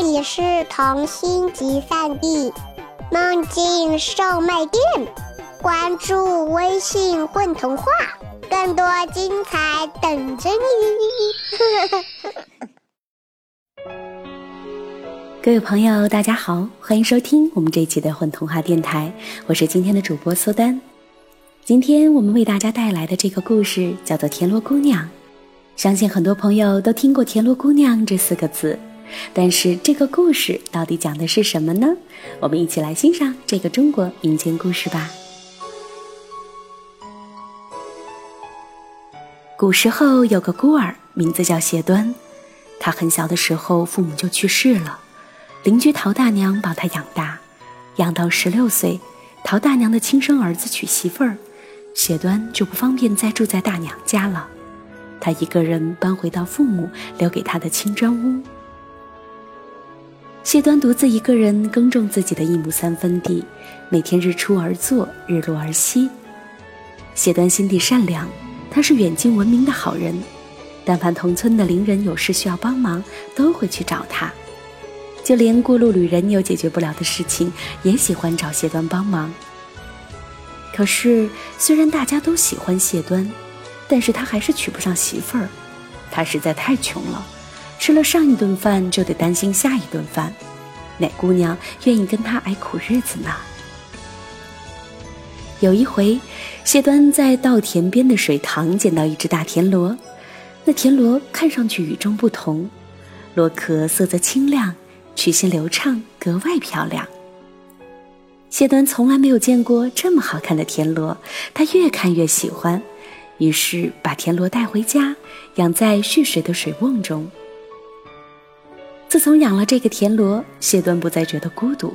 这里是童心集散地，梦境售卖店。关注微信“混童话”，更多精彩等着你。各位朋友，大家好，欢迎收听我们这一期的混童话电台，我是今天的主播苏丹。今天我们为大家带来的这个故事叫做《田螺姑娘》。相信很多朋友都听过“田螺姑娘”这四个字，但是这个故事到底讲的是什么呢？我们一起来欣赏这个中国民间故事吧。古时候有个孤儿，名字叫谢端。他很小的时候，父母就去世了，邻居陶大娘把他养大，养到十六岁，陶大娘的亲生儿子娶媳妇儿，谢端就不方便再住在大娘家了。他一个人搬回到父母留给他的青砖屋。谢端独自一个人耕种自己的一亩三分地，每天日出而作，日落而息。谢端心地善良，他是远近闻名的好人，但凡同村的邻人有事需要帮忙，都会去找他。就连过路旅人有解决不了的事情，也喜欢找谢端帮忙。可是，虽然大家都喜欢谢端，但是他还是娶不上媳妇儿，他实在太穷了，吃了上一顿饭就得担心下一顿饭，哪姑娘愿意跟他挨苦日子呢？有一回，谢端在稻田边的水塘捡到一只大田螺，那田螺看上去与众不同，螺壳色泽清亮，曲线流畅，格外漂亮。谢端从来没有见过这么好看的田螺，他越看越喜欢。于是把田螺带回家，养在蓄水的水瓮中。自从养了这个田螺，谢端不再觉得孤独。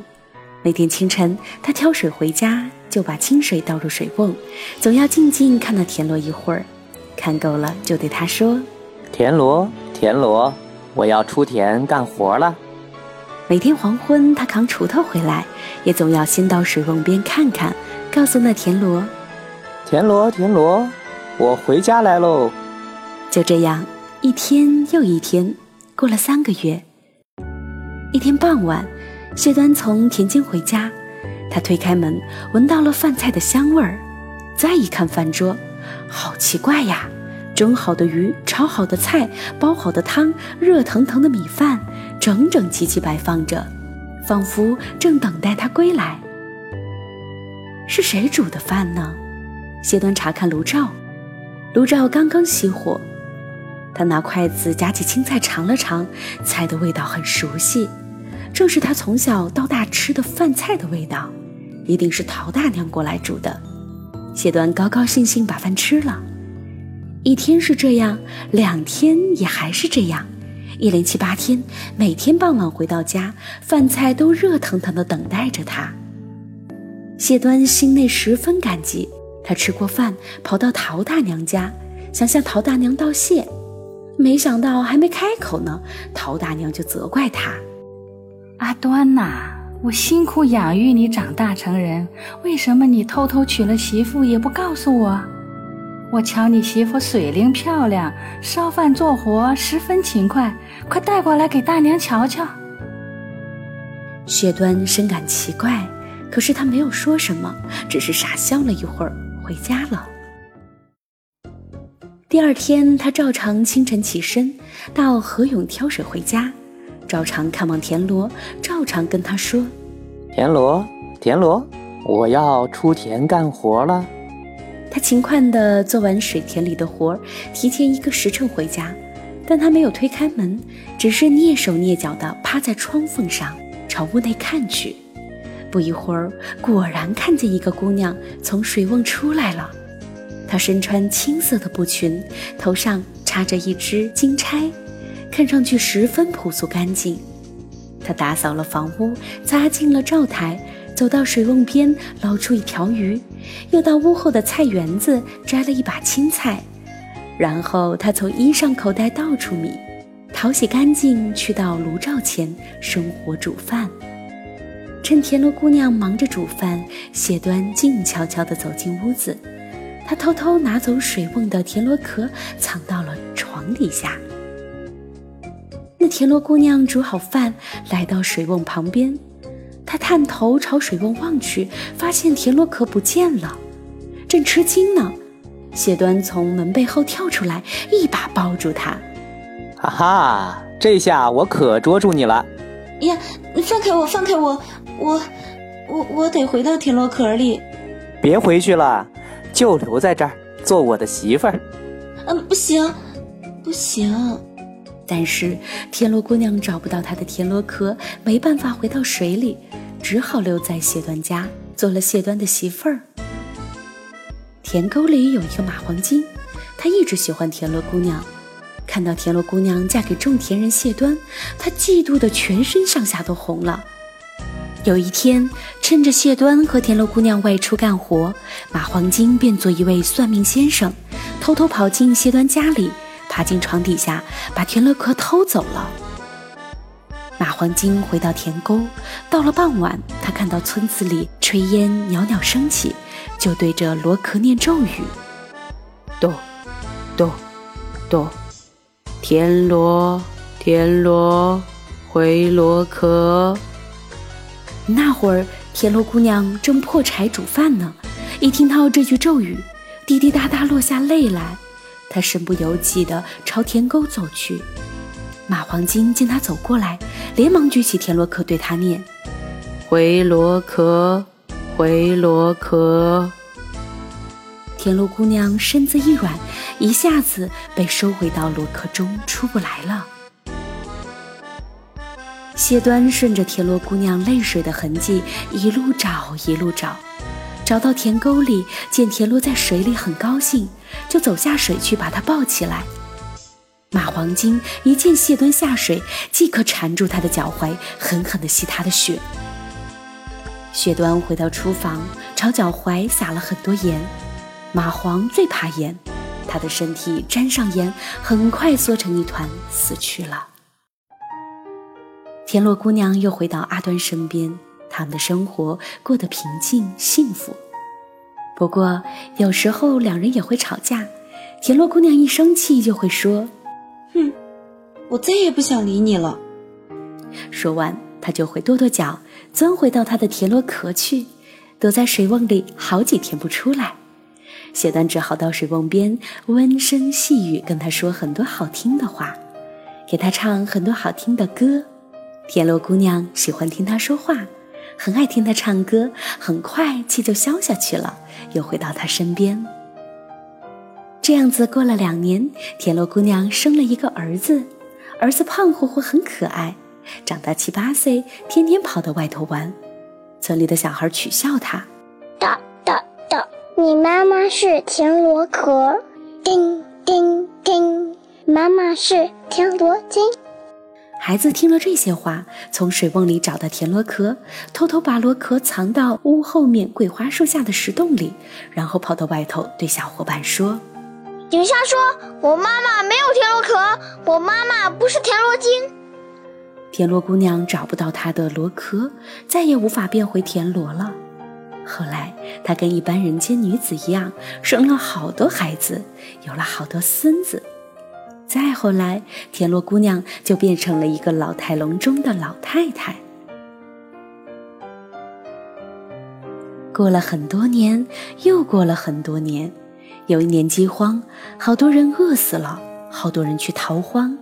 每天清晨，他挑水回家，就把清水倒入水瓮，总要静静看那田螺一会儿。看够了，就对他说：“田螺，田螺，我要出田干活了。”每天黄昏，他扛锄头回来，也总要先到水瓮边看看，告诉那田螺：“田螺，田螺。”我回家来喽。就这样，一天又一天，过了三个月。一天傍晚，谢端从田间回家，他推开门，闻到了饭菜的香味儿。再一看饭桌，好奇怪呀！蒸好的鱼，炒好的菜，煲好的汤，热腾腾的米饭，整整齐齐摆放着，仿佛正等待他归来。是谁煮的饭呢？谢端查看炉灶。炉灶刚刚熄火，他拿筷子夹起青菜尝了尝，菜的味道很熟悉，正是他从小到大吃的饭菜的味道，一定是陶大娘过来煮的。谢端高高兴兴把饭吃了，一天是这样，两天也还是这样，一连七八天，每天傍晚回到家，饭菜都热腾腾的等待着他。谢端心内十分感激。他吃过饭，跑到陶大娘家，想向陶大娘道谢，没想到还没开口呢，陶大娘就责怪他：“阿端呐，我辛苦养育你长大成人，为什么你偷偷娶了媳妇也不告诉我？我瞧你媳妇水灵漂亮，烧饭做活十分勤快，快带过来给大娘瞧瞧。”薛端深感奇怪，可是他没有说什么，只是傻笑了一会儿。回家了。第二天，他照常清晨起身，到河涌挑水回家，照常看望田螺，照常跟他说：“田螺，田螺，我要出田干活了。”他勤快地做完水田里的活儿，提前一个时辰回家。但他没有推开门，只是蹑手蹑脚地趴在窗缝上，朝屋内看去。不一会儿，果然看见一个姑娘从水瓮出来了。她身穿青色的布裙，头上插着一只金钗，看上去十分朴素干净。她打扫了房屋，擦净了灶台，走到水瓮边捞出一条鱼，又到屋后的菜园子摘了一把青菜，然后她从衣裳口袋倒出米，淘洗干净，去到炉灶前生火煮饭。趁田螺姑娘忙着煮饭，谢端静悄悄地走进屋子。他偷偷拿走水瓮的田螺壳，藏到了床底下。那田螺姑娘煮好饭，来到水瓮旁边，她探头朝水瓮望去，发现田螺壳不见了，正吃惊呢。谢端从门背后跳出来，一把抱住她。哈哈，这下我可捉住你了！呀，放开我，放开我，我，我，我得回到田螺壳里。别回去了，就留在这儿做我的媳妇儿。嗯，不行，不行。但是田螺姑娘找不到她的田螺壳，没办法回到水里，只好留在谢端家，做了谢端的媳妇儿。田沟里有一个马黄金，他一直喜欢田螺姑娘。看到田螺姑娘嫁给种田人谢端，他嫉妒的全身上下都红了。有一天，趁着谢端和田螺姑娘外出干活，马黄金变作一位算命先生，偷偷跑进谢端家里。爬进床底下，把田螺壳偷走了。马黄金回到田沟，到了傍晚，他看到村子里炊烟袅袅升起，就对着螺壳念咒语：“哆，哆，哆，田螺，田螺，回螺壳。”那会儿，田螺姑娘正破柴煮饭呢，一听到这句咒语，滴滴答答落下泪来。他身不由己地朝田沟走去，马黄金见他走过来，连忙举起田螺壳对他念：“回螺壳，回螺壳。”田螺姑娘身子一软，一下子被收回到螺壳中，出不来了。谢端顺着田螺姑娘泪水的痕迹一路找，一路找。找到田沟里，见田螺在水里，很高兴，就走下水去把它抱起来。马黄金一见谢端下水，即刻缠住他的脚踝，狠狠地吸他的血。谢端回到厨房，朝脚踝撒了很多盐。马黄最怕盐，他的身体沾上盐，很快缩成一团，死去了。田螺姑娘又回到阿端身边。他们的生活过得平静幸福，不过有时候两人也会吵架。田螺姑娘一生气就会说：“哼，我再也不想理你了。”说完，她就会跺跺脚，钻回到她的田螺壳去，躲在水瓮里好几天不出来。谢端只好到水瓮边温声细语跟她说很多好听的话，给她唱很多好听的歌。田螺姑娘喜欢听他说话。很爱听他唱歌，很快气就消下去了，又回到他身边。这样子过了两年，田螺姑娘生了一个儿子，儿子胖乎乎，很可爱。长大七八岁，天天跑到外头玩，村里的小孩取笑他：“哒哒哒，你妈妈是田螺壳，叮叮叮，妈妈是田螺精。”孩子听了这些话，从水瓮里找到田螺壳，偷偷把螺壳藏到屋后面桂花树下的石洞里，然后跑到外头对小伙伴说：“警瞎说，我妈妈没有田螺壳，我妈妈不是田螺精。”田螺姑娘找不到她的螺壳，再也无法变回田螺了。后来，她跟一般人间女子一样，生了好多孩子，有了好多孙子。再后来，田螺姑娘就变成了一个老态龙钟的老太太。过了很多年，又过了很多年，有一年饥荒，好多人饿死了，好多人去逃荒。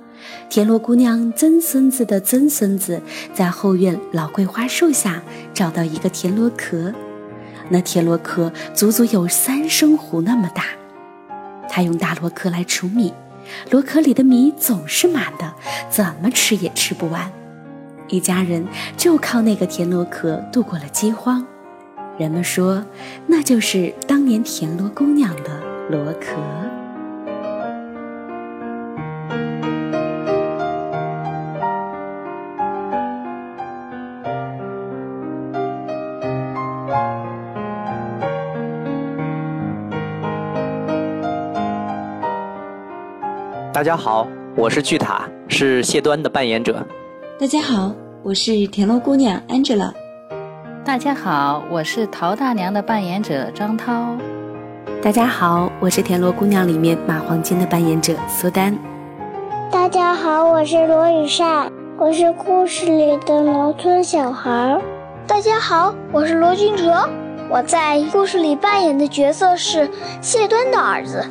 田螺姑娘曾孙子的曾孙子在后院老桂花树下找到一个田螺壳，那田螺壳足足有三升壶那么大，他用大螺壳来储米。螺壳里的米总是满的，怎么吃也吃不完。一家人就靠那个田螺壳度过了饥荒。人们说，那就是当年田螺姑娘的螺壳。大家好，我是巨塔，是谢端的扮演者。大家好，我是田螺姑娘 Angela。大家好，我是陶大娘的扮演者张涛。大家好，我是田螺姑娘里面马黄金的扮演者苏丹。大家好，我是罗雨善，我是故事里的农村小孩。大家好，我是罗君哲，我在故事里扮演的角色是谢端的儿子。